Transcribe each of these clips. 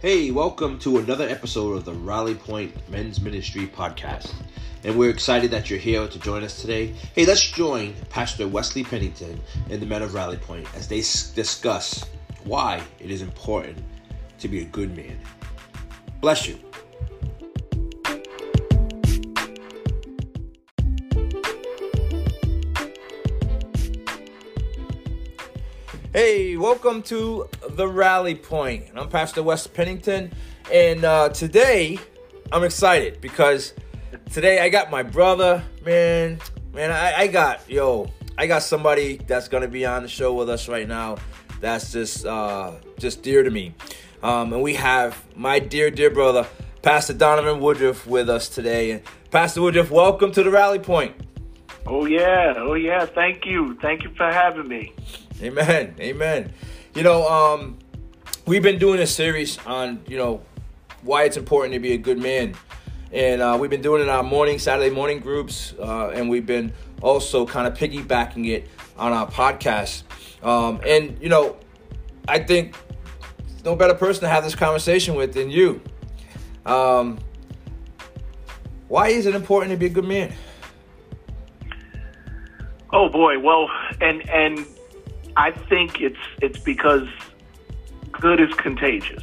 Hey, welcome to another episode of the Rally Point Men's Ministry Podcast. And we're excited that you're here to join us today. Hey, let's join Pastor Wesley Pennington and the men of Rally Point as they s- discuss why it is important to be a good man. Bless you. Hey, welcome to the Rally Point. I'm Pastor Wes Pennington, and uh, today I'm excited because today I got my brother, man, man, I, I got yo, I got somebody that's gonna be on the show with us right now. That's just uh, just dear to me, um, and we have my dear, dear brother, Pastor Donovan Woodruff, with us today. And Pastor Woodruff, welcome to the Rally Point. Oh yeah, oh yeah. Thank you, thank you for having me. Amen. Amen. You know, um, we've been doing a series on, you know, why it's important to be a good man. And uh, we've been doing it in our morning, Saturday morning groups. Uh, and we've been also kind of piggybacking it on our podcast. Um, and, you know, I think no better person to have this conversation with than you. Um, why is it important to be a good man? Oh boy, well, and and I think it's it's because good is contagious,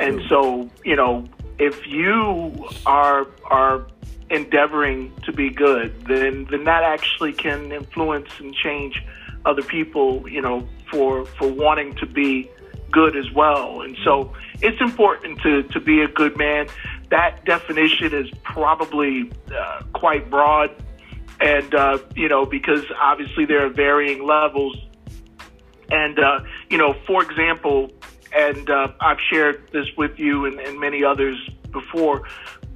and so you know if you are are endeavoring to be good, then then that actually can influence and change other people, you know, for for wanting to be good as well. And so it's important to to be a good man. That definition is probably uh, quite broad and uh, you know because obviously there are varying levels and uh, you know for example and uh, i've shared this with you and, and many others before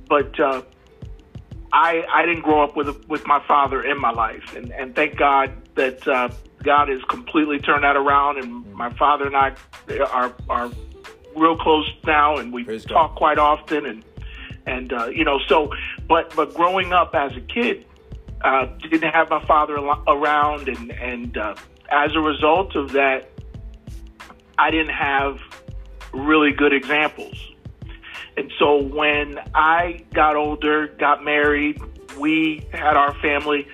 but uh, I, I didn't grow up with with my father in my life and, and thank god that uh, god has completely turned that around and my father and i are, are real close now and we Praise talk God. quite often and and uh, you know so but but growing up as a kid uh, didn't have my father around, and and uh, as a result of that, I didn't have really good examples. And so when I got older, got married, we had our family.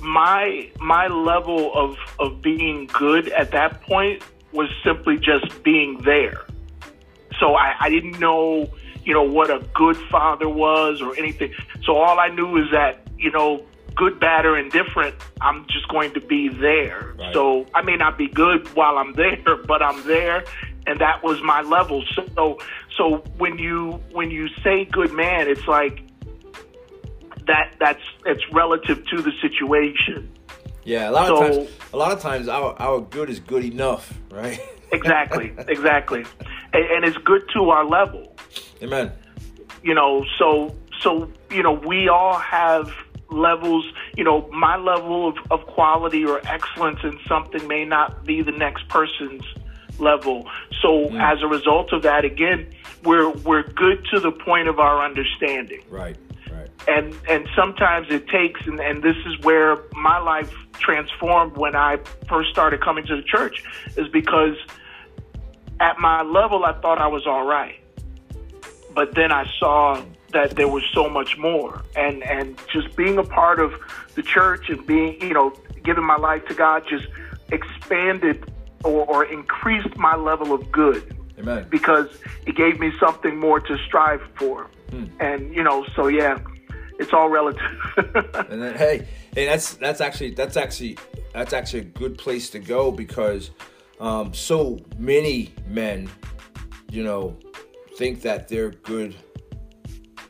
My my level of of being good at that point was simply just being there. So I, I didn't know, you know, what a good father was or anything. So all I knew is that, you know, good, bad, or indifferent, I'm just going to be there. Right. So I may not be good while I'm there, but I'm there, and that was my level. So, so when you when you say good man, it's like that. That's it's relative to the situation. Yeah, a lot of times, a lot of times, our our good is good enough, right? Exactly, exactly, and, and it's good to our level. Amen. you know so so you know we all have levels you know my level of, of quality or excellence in something may not be the next person's level so as a result of that again we're we're good to the point of our understanding Right. Right. and and sometimes it takes and, and this is where my life transformed when I first started coming to the church is because at my level I thought I was all right but then I saw that there was so much more and and just being a part of the church and being you know giving my life to God just expanded or, or increased my level of good Amen. because it gave me something more to strive for. Hmm. And you know, so yeah, it's all relative. And then hey, hey, that's that's actually that's actually that's actually a good place to go because um, so many men, you know, think that they're good.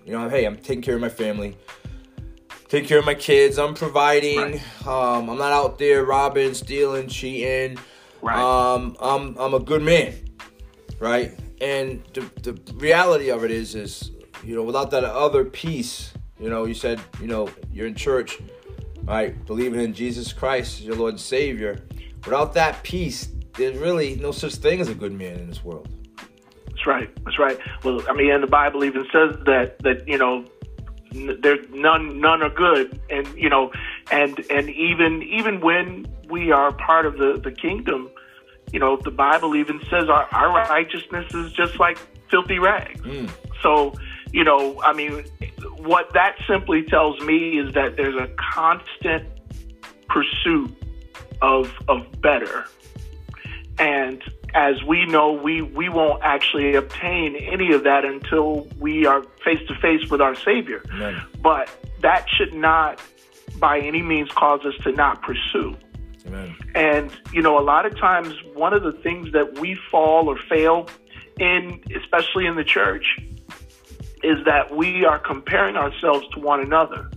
You know, hey, I'm taking care of my family, taking care of my kids. I'm providing. Right. Um, I'm not out there robbing, stealing, cheating. Right. Um, I'm I'm a good man, right? And the the reality of it is is you know without that other piece, you know, you said you know you're in church, right? Believing in Jesus Christ your Lord and Savior. Without that piece, there's really no such thing as a good man in this world. That's right. That's right. Well, I mean, and the Bible even says that that you know there's none none are good, and you know, and and even even when we are part of the the kingdom, you know, the Bible even says our, our righteousness is just like filthy rags. Mm. So, you know, I mean, what that simply tells me is that there's a constant pursuit of of better. And as we know, we, we won't actually obtain any of that until we are face to face with our Savior. Amen. But that should not, by any means, cause us to not pursue. Amen. And, you know, a lot of times, one of the things that we fall or fail in, especially in the church, is that we are comparing ourselves to one another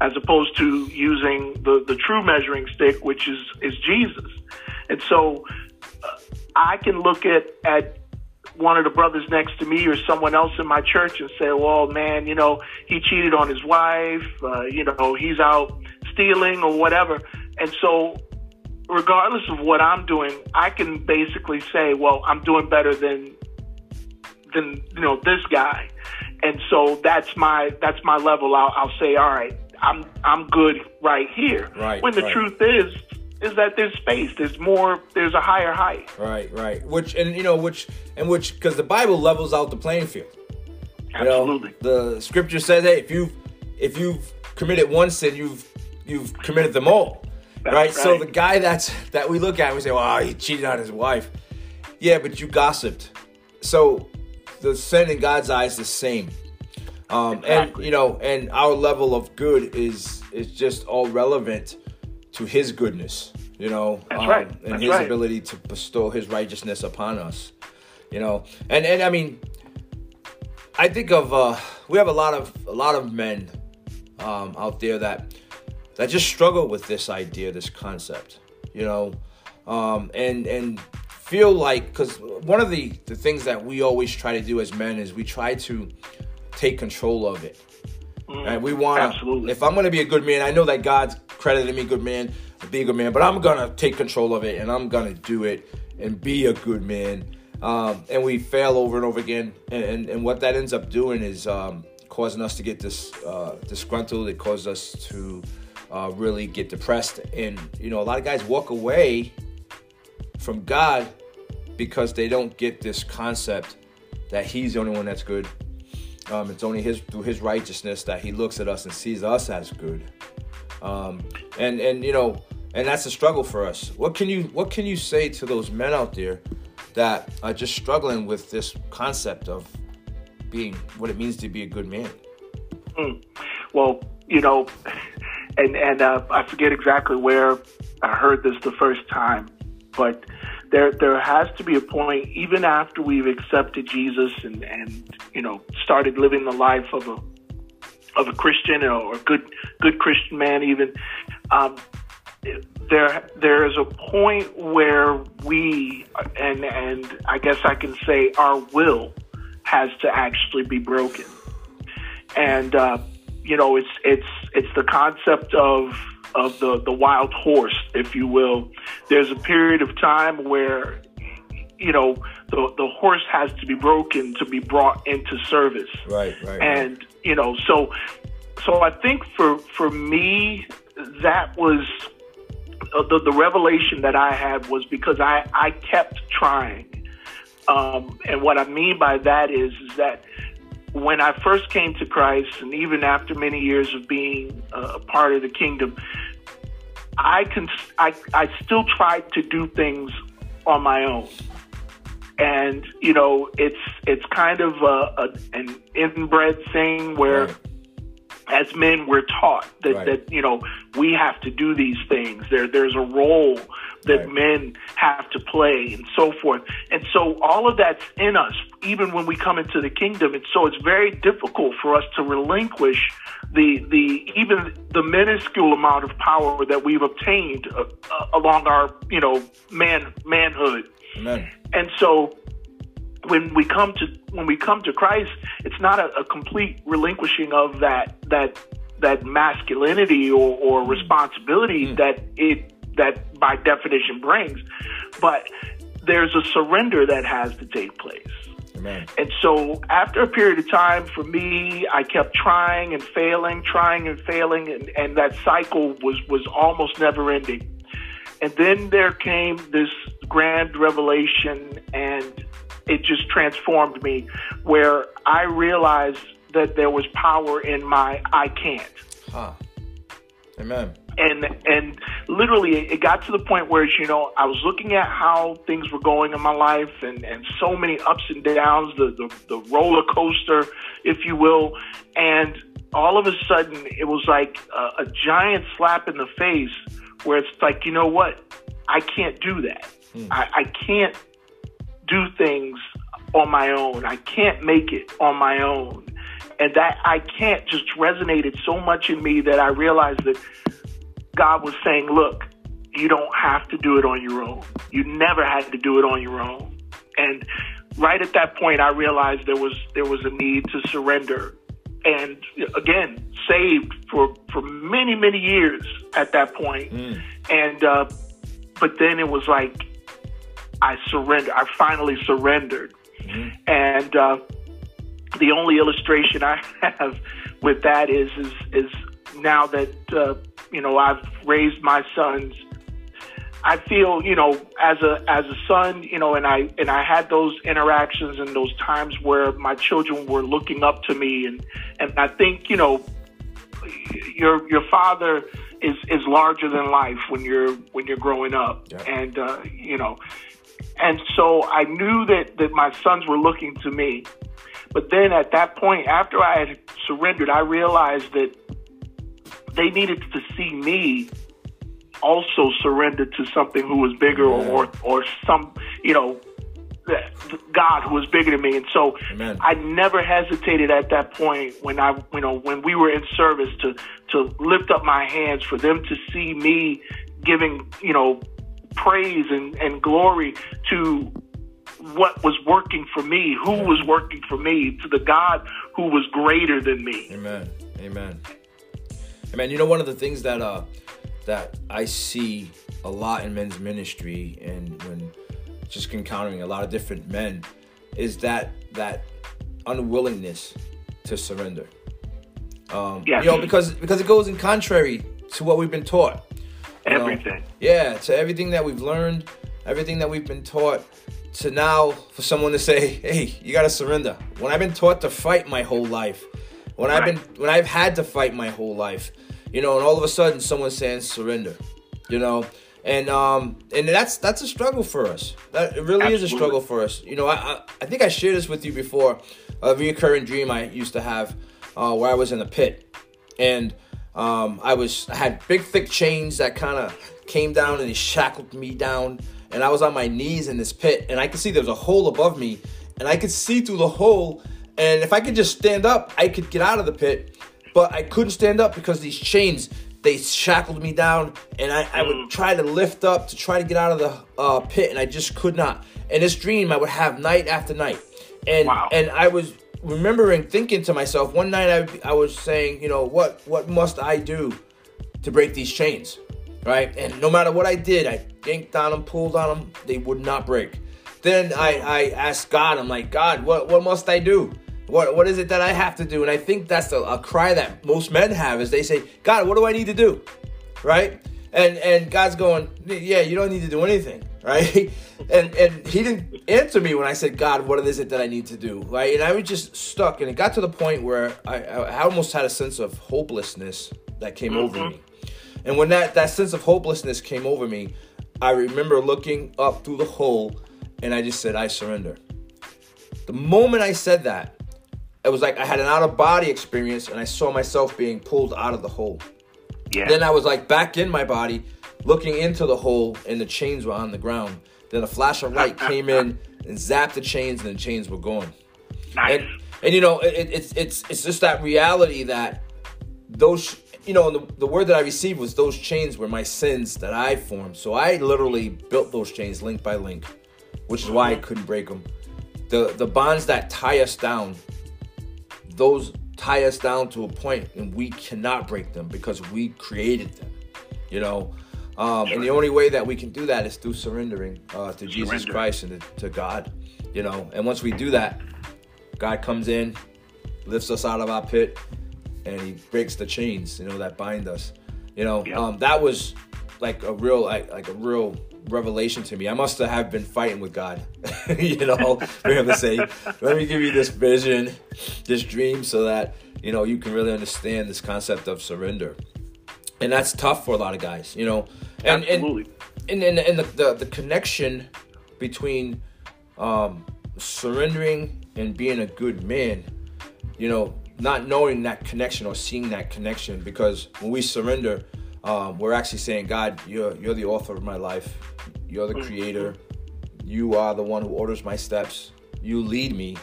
as opposed to using the, the true measuring stick, which is, is Jesus. And so I can look at, at one of the brothers next to me or someone else in my church and say, well, man, you know, he cheated on his wife, uh, you know, he's out stealing or whatever. And so, regardless of what I'm doing, I can basically say, well, I'm doing better than than you know this guy, and so that's my that's my level. I'll, I'll say, all right, I'm I'm good right here. Right, When the right. truth is is that there's space. There's more. There's a higher height. Right, right. Which and you know which and which because the Bible levels out the playing field. You know, Absolutely. the scripture says, "Hey, if you've if you've committed one sin, you've you've committed them all." That's right? So the guy that's that we look at, and we say, "Wow, he cheated on his wife." Yeah, but you gossiped. So the sin in God's eyes is the same. Um, and you know, and our level of good is is just all relevant to His goodness. You know, um, right. and That's His right. ability to bestow His righteousness upon us. You know, and and I mean, I think of uh, we have a lot of a lot of men um, out there that that just struggle with this idea, this concept, you know, um, and and feel like because one of the the things that we always try to do as men is we try to take control of it. And we want Absolutely. if I'm going to be a good man, I know that God's credited me good man, be a good man, but I'm going to take control of it and I'm going to do it and be a good man. Um, and we fail over and over again. And, and, and what that ends up doing is um, causing us to get this uh, disgruntled. It causes us to uh, really get depressed. And, you know, a lot of guys walk away from God because they don't get this concept that He's the only one that's good. Um, it's only His through His righteousness that He looks at us and sees us as good. Um, and and you know, and that's a struggle for us. What can you What can you say to those men out there that are just struggling with this concept of being what it means to be a good man? Well, you know, and and uh, I forget exactly where I heard this the first time, but there there has to be a point, even after we've accepted Jesus and and you know started living the life of a of a Christian or a good good Christian man, even. Um, there there is a point where we and and I guess I can say our will has to actually be broken and uh, you know it's it's it's the concept of of the the wild horse, if you will. There's a period of time where you know the the horse has to be broken to be brought into service, Right, right. and you know so so I think for for me that was uh, the the revelation that I had was because I I kept trying. Um, and what I mean by that is, is that when I first came to Christ, and even after many years of being uh, a part of the kingdom, I can I, I still try to do things on my own, and you know it's it's kind of a, a, an inbred thing where. Right. As men, we're taught that, Right. that you know we have to do these things. There, there's a role that Right. men have to play, and so forth. And so all of that's in us, even when we come into the kingdom. And so it's very difficult for us to relinquish the the even the minuscule amount of power that we've obtained uh, uh, along our you know man manhood. Amen. And so when we come to when we come to Christ, it's not a, a complete relinquishing of that that that masculinity or, or responsibility that it that by definition brings, but there's a surrender that has to take place. Amen. And so after a period of time, for me, I kept trying and failing, trying and failing, and, and that cycle was, was almost never ending. And then there came this grand revelation and it just transformed me where I realized that there was power in my I can't. Huh. Amen. And and literally it got to the point where you know I was looking at how things were going in my life and and so many ups and downs the the, the roller coaster if you will. And all of a sudden it was like a, a giant slap in the face where it's like you know what? I can't do that. Mm. I, I can't do things on my own. I can't make it on my own. And that I can't just resonated so much in me that I realized that God was saying, look, you don't have to do it on your own. You never had to do it on your own. And right at that point, I realized there was there was a need to surrender. And again, saved for for many many years at that point. Mm. And uh, but then it was like I surrendered. I finally surrendered. Mm-hmm. And uh, the only illustration I have with that is is, is now that uh, you know I've raised my sons. I feel you know as a as a son you know and I and I had those interactions and those times where my children were looking up to me and and I think you know your your father is is larger than life when you're when you're growing up yeah. and uh, you know and so I knew that that my sons were looking to me but then at that point, after I had surrendered, I realized that they needed to see me also surrender to something who was bigger or or some you know God who was bigger than me. And so Amen. I never hesitated at that point when I you know when we were in service to to lift up my hands for them to see me giving you know praise and, and glory to what was working for me, who was working for me, to the God who was greater than me. Amen. Amen. Amen. You know, one of the things that uh that I see a lot in men's ministry and when just encountering a lot of different men is that that unwillingness to surrender. Um, yes. you know, because because it goes in contrary to what we've been taught. Everything. Know? Yeah, to everything that we've learned, everything that we've been taught to now for someone to say, "Hey, you got to surrender." When I've been taught to fight my whole life, when right. I've been when I've had to fight my whole life, you know, and all of a sudden someone's saying surrender, you know, and um and that's that's a struggle for us. That it really Absolutely. is a struggle for us. You know, I, I, I think I shared this with you before. A recurring dream I used to have, uh, where I was in a pit, and um, I was I had big thick chains that kind of came down and they shackled me down and I was on my knees in this pit, and I could see there was a hole above me, and I could see through the hole. And if I could just stand up, I could get out of the pit, but I couldn't stand up because these chains they shackled me down, and I, I would try to lift up to try to get out of the uh, pit, and I just could not. And this dream I would have night after night, and wow. and I was remembering thinking to myself one night I, I was saying, you know, what what must I do to break these chains? right? And no matter what I did, I yanked on them, pulled on them, they would not break. Then I, I asked God, I'm like, God, what, what must I do? What, what is it that I have to do? And I think that's a, a cry that most men have is they say, God, what do I need to do? Right? And and God's going, yeah, you don't need to do anything, right? And and he didn't answer me when I said, God, what is it that I need to do, right? And I was just stuck, and it got to the point where I, I almost had a sense of hopelessness that came mm-hmm. over me. And when that, that sense of hopelessness came over me, I remember looking up through the hole and I just said, I surrender. The moment I said that, it was like I had an out of body experience and I saw myself being pulled out of the hole. Yeah. Then I was like back in my body, looking into the hole, and the chains were on the ground. Then a flash of light came in and zapped the chains, and the chains were gone. Nice. And, and you know, it, it's it's it's just that reality that those you know, the, the word that I received was those chains were my sins that I formed. So I literally built those chains link by link, which is why I couldn't break them. The the bonds that tie us down, those tie us down to a point, and we cannot break them because we created them. You know, um, and the only way that we can do that is through surrendering uh, to Jesus Christ and to, to God. You know, and once we do that, God comes in, lifts us out of our pit, and he breaks the chains, you know, that bind us. You know, yep. um, that was like a real like, like a real revelation to me. I must have been fighting with God, you know, for him to say, "Let me give you this vision, this dream, so that you know you can really understand this concept of surrender." And that's tough for a lot of guys, you know. And Absolutely. and and, and the, the the connection between um, surrendering and being a good man, you know, not knowing that connection or seeing that connection, because when we surrender, um, we're actually saying, God, you're you're the author of my life, you're the creator, you are the one who orders my steps, you lead me,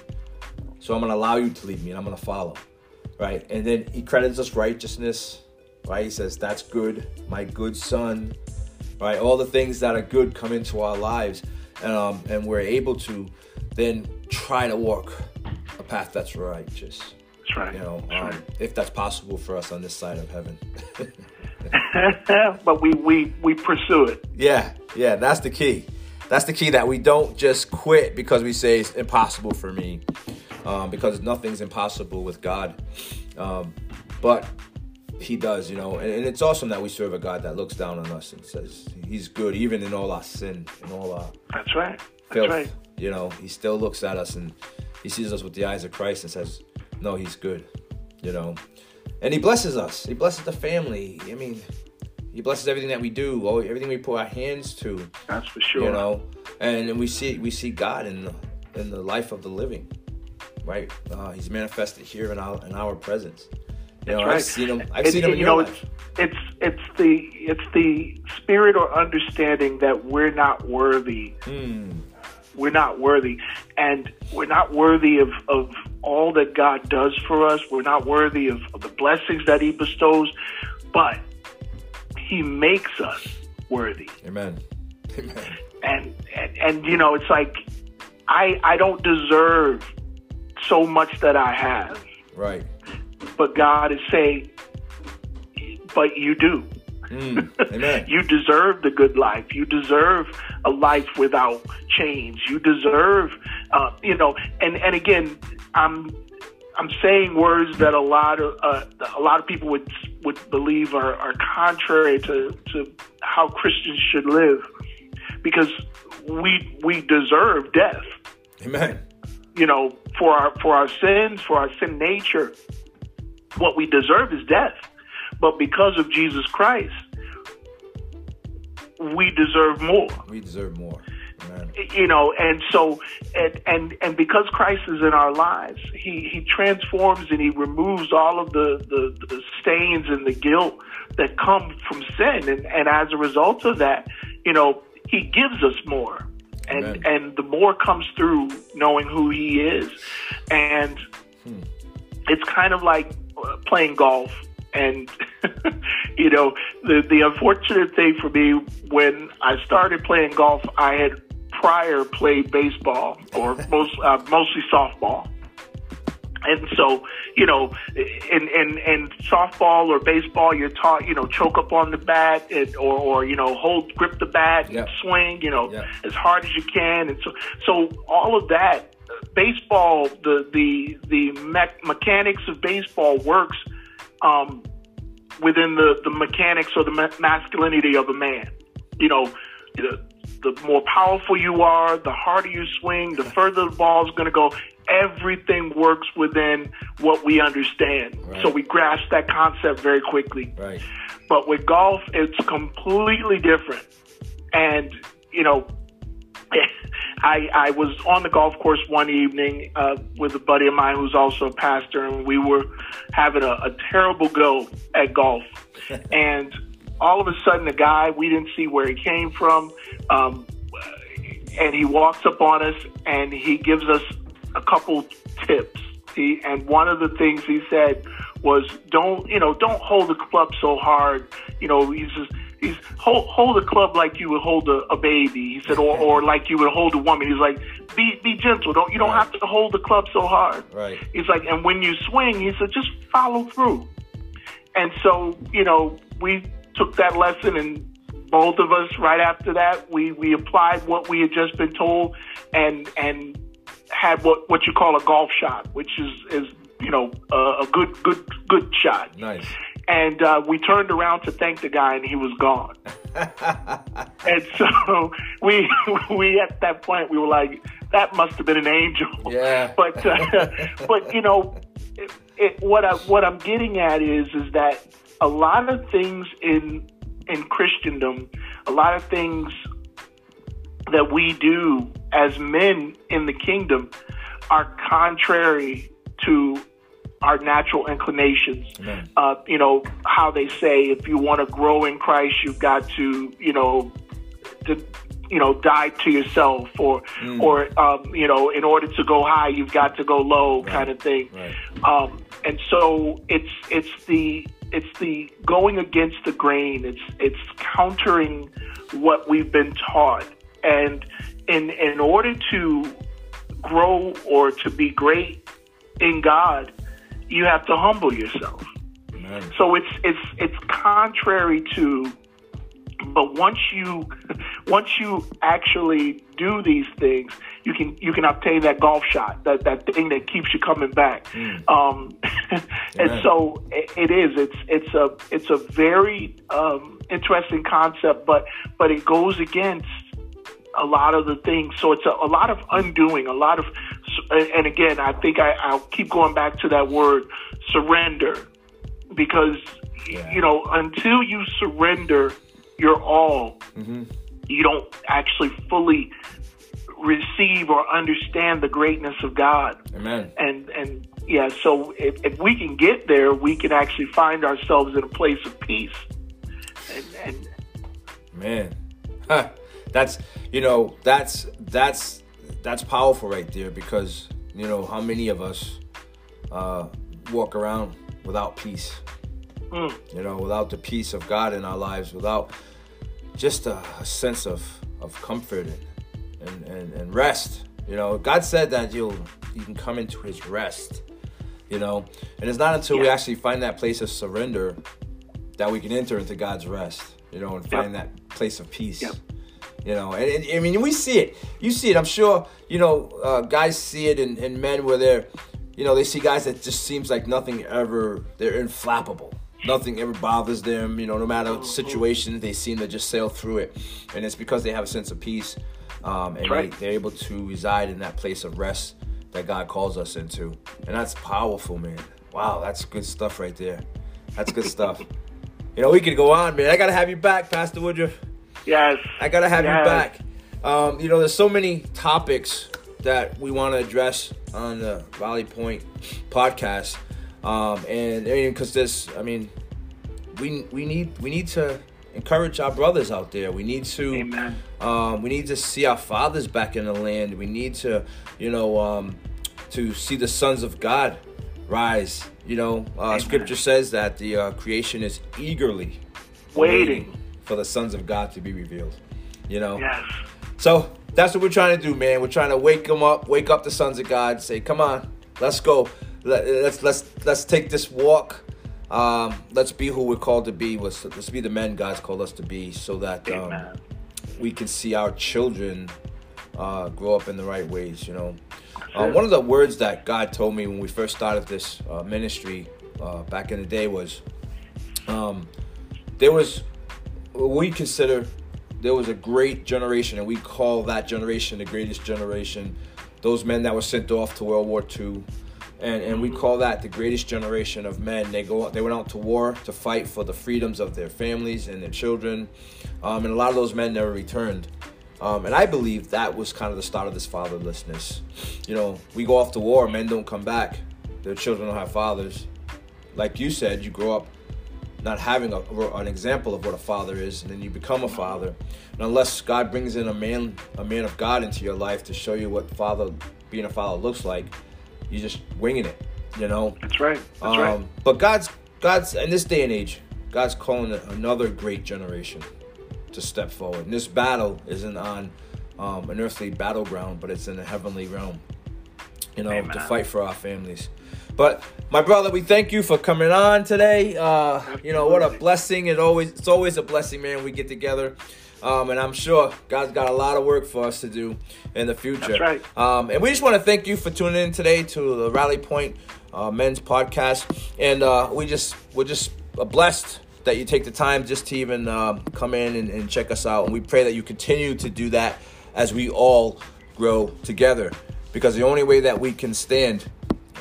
so I'm gonna allow you to lead me, and I'm gonna follow, right? And then He credits us righteousness, right? He says, "That's good, my good son." Right, all the things that are good come into our lives, and um, and we're able to then try to walk a path that's righteous. That's right. You know, That's um, right. if that's possible for us on this side of heaven. but we, we, we pursue it. yeah, yeah, that's the key. That's the key that we don't just quit because we say it's impossible for me, um, because nothing's impossible with God. Um, but He does, you know, and, and it's awesome that we serve a God that looks down on us and says He's good, even in all our sin and all our That's right. That's filth. right. You know, He still looks at us and He sees us with the eyes of Christ and says, "No, He's good." You know, and He blesses us. He blesses the family. I mean, He blesses everything that we do, everything we put our hands to That's for sure. you know and, and we see we see god in the in the life of the living right uh, he's manifested here in our in our presence you know That's i've seen him i've And- seen him you know, life it's it's the it's the spirit or understanding that we're not worthy. Hmm. We're not worthy, and we're not worthy of of all that God does for us. We're not worthy of, of the blessings that He bestows, but He makes us worthy. amen amen and and, and you know it's like I I don't deserve so much that I have, right but God is saying, but you do. Mm. amen You deserve the good life. You deserve a life without chains. You deserve, uh, you know, and and again, I'm I'm saying words that a lot of uh, a lot of people would would believe are, are contrary to to how Christians should live, because we we deserve death. amen You know, for our for our sins, for our sin nature, what we deserve is death. But because of Jesus Christ, we deserve more. We deserve more. Amen. You know and so and and and because christ is in our lives he he transforms and he removes all of the the, the stains and the guilt that come from sin. And and as a result of that you know he gives us more. And Amen. and the more comes through knowing who he is. And hmm. it's kind of like playing golf and you know the the unfortunate thing for me when I started playing golf I had prior played baseball or most uh, mostly softball and so you know in in in softball or baseball you're taught you know choke up on the bat and, or or you know hold grip the bat and Yep. swing you know Yep. as hard as you can and so so all of that baseball the the the me- mechanics of baseball works um, within the the mechanics or the ma- masculinity of a man. You know the, the more powerful you are the harder you swing the further the ball is going to go. Everything works within what we understand. Right. so we grasp that concept very quickly. Right. But with golf, it's completely different. And you know, I I was on the golf course one evening uh, with a buddy of mine who's also a pastor, and we were having a, a terrible go at golf. and all of a sudden, the guy we didn't see where he came from, um, and he walks up on us and he gives us a couple tips. He, and one of the things he said was, "Don't you know? Don't hold the club so hard. You know, he says." He's hold, hold the club like you would hold a, a baby. He said, or, or like you would hold a woman. He's like, be be gentle. Don't you don't Right. have to hold the club so hard. right He's like, and when you swing, he said, just follow through. And so, you know, we took that lesson, and both of us, right after that, we we applied what we had just been told, and and had what what you call a golf shot, which is is you know a, a good good good shot. nice and uh, we turned around to thank the guy, and he was gone. and so we we at that point we were like, that must have been an angel. Yeah. but uh, but you know, it, it, what I what I'm getting at is is that a lot of things in in Christendom, a lot of things that we do as men in the kingdom are contrary to our natural inclinations. Uh, you know, how they say if you want to grow in Christ, you've got to, you know, to, you know, die to yourself, or, Mm. or, um, you know, in order to go high, you've got to go low, kind of thing. Right. Um, and so it's it's the it's the going against the grain. It's it's countering what we've been taught, and in in order to grow or to be great in God, you have to humble yourself. Amen. So it's it's it's contrary to but once you once you actually do these things, you can you can obtain that golf shot, that that thing that keeps you coming back. Um, and so it, it is. It's it's a it's a very um, interesting concept, but but it goes against a lot of the things. So it's a, a lot of undoing, a lot of, and again, I think I, I'll keep going back to that word surrender because, Yeah. you know, until you surrender your all, mm-hmm. you don't actually fully receive or understand the greatness of God. Amen. And, and yeah, so if, if we can get there, we can actually find ourselves in a place of peace. And, and Man, Huh. that's you know that's that's that's powerful right there because you know how many of us uh, walk around without peace. Mm. You know, without the peace of God in our lives, without just a, a sense of of comfort and, and and and rest. You know, God said that you'll you can come into His rest. You know, and it's not until we actually find that place of surrender that we can enter into God's rest. You know, and find that place of peace. Yep. You know, and, and I mean, we see it. You see it. I'm sure. You know, uh, guys see it in, in men where they're, you know, they see guys that just seems like nothing ever. They're inflappable. Nothing ever bothers them. You know, no matter the situation, they seem to just sail through it, and it's because they have a sense of peace, um, and right. they, they're able to reside in that place of rest that God calls us into, and that's powerful, man. Wow, that's good stuff right there. That's good stuff. You know, we could go on, man. I gotta have you back, Pastor Woodruff. Yes, I gotta have yes. you back. Um, you know, there's so many topics that we want to address on the Rally Point podcast, um, and because this, I mean, we we need we need to encourage our brothers out there. We need to um, we need to see our fathers back in the land. We need to, you know, um, to see the sons of God rise. You know, uh, Scripture says that the uh, creation is eagerly Waiting. For the sons of God to be revealed. You know, Yes. so that's what we're trying to do, man. We're trying to wake them up, wake up the sons of God. Say, come on, let's go. Let, let's let's let's take this walk. Um, let's be who we're called to be. Let's, let's be the men God's called us to be, so that um, we can see our children uh, grow up in the right ways. You know, uh, one of the words that God told me when we first started this uh, ministry uh, back in the day was, um, there was we consider there was a great generation, and we call that generation the greatest generation. Those men that were sent off to World War II. And, and we call that the greatest generation of men. They go they went out to war to fight for the freedoms of their families and their children, um, and a lot of those men never returned. Um, and I believe that was kind of the start of this fatherlessness. You know, we go off to war, men don't come back, their children don't have fathers. Like you said, you grow up not having a, an example of what a father is, and then you become a father. And unless God brings in a man, a man of God into your life to show you what father being a father looks like, you're just winging it, you know. That's right. That's Um, right. But God's God's in this day and age, God's calling another great generation to step forward. And this battle isn't on um, an earthly battleground, but it's in a heavenly realm. You know, to fight for our families. But my brother, we thank you for coming on today. Uh, you know what a blessing! It always it's always a blessing, man. We get together. Um, and I'm sure God's got a lot of work for us to do in the future. That's right. Um, and we just want to thank you for tuning in today to the Rally Point uh, Men's Podcast. And uh, we just we're just blessed that you take the time just to even uh, come in and, and check us out. And we pray that you continue to do that as we all grow together because the only way that we can stand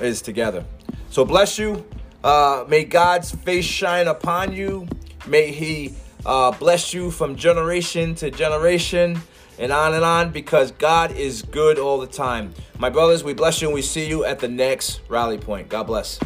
is together. So bless you. Uh, may God's face shine upon you. May He uh, bless you from generation to generation and on and on because God is good all the time. My brothers, we bless you and we see you at the next rally point. God bless.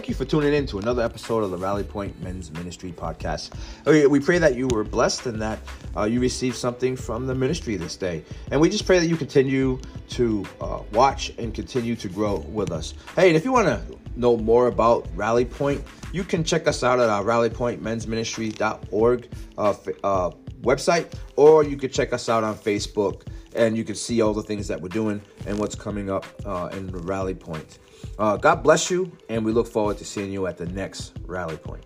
Thank you for tuning in to another episode of the Rally Point Men's Ministry Podcast. We pray that you were blessed and that uh, you received something from the ministry this day. And we just pray that you continue to uh, watch and continue to grow with us. Hey, and if you want to know more about Rally Point, you can check us out at our rallypointmensministry.org uh, uh, website, or you can check us out on Facebook and you can see all the things that we're doing and what's coming up uh, in the Rally Point. Uh, God bless you, and we look forward to seeing you at the next rally point.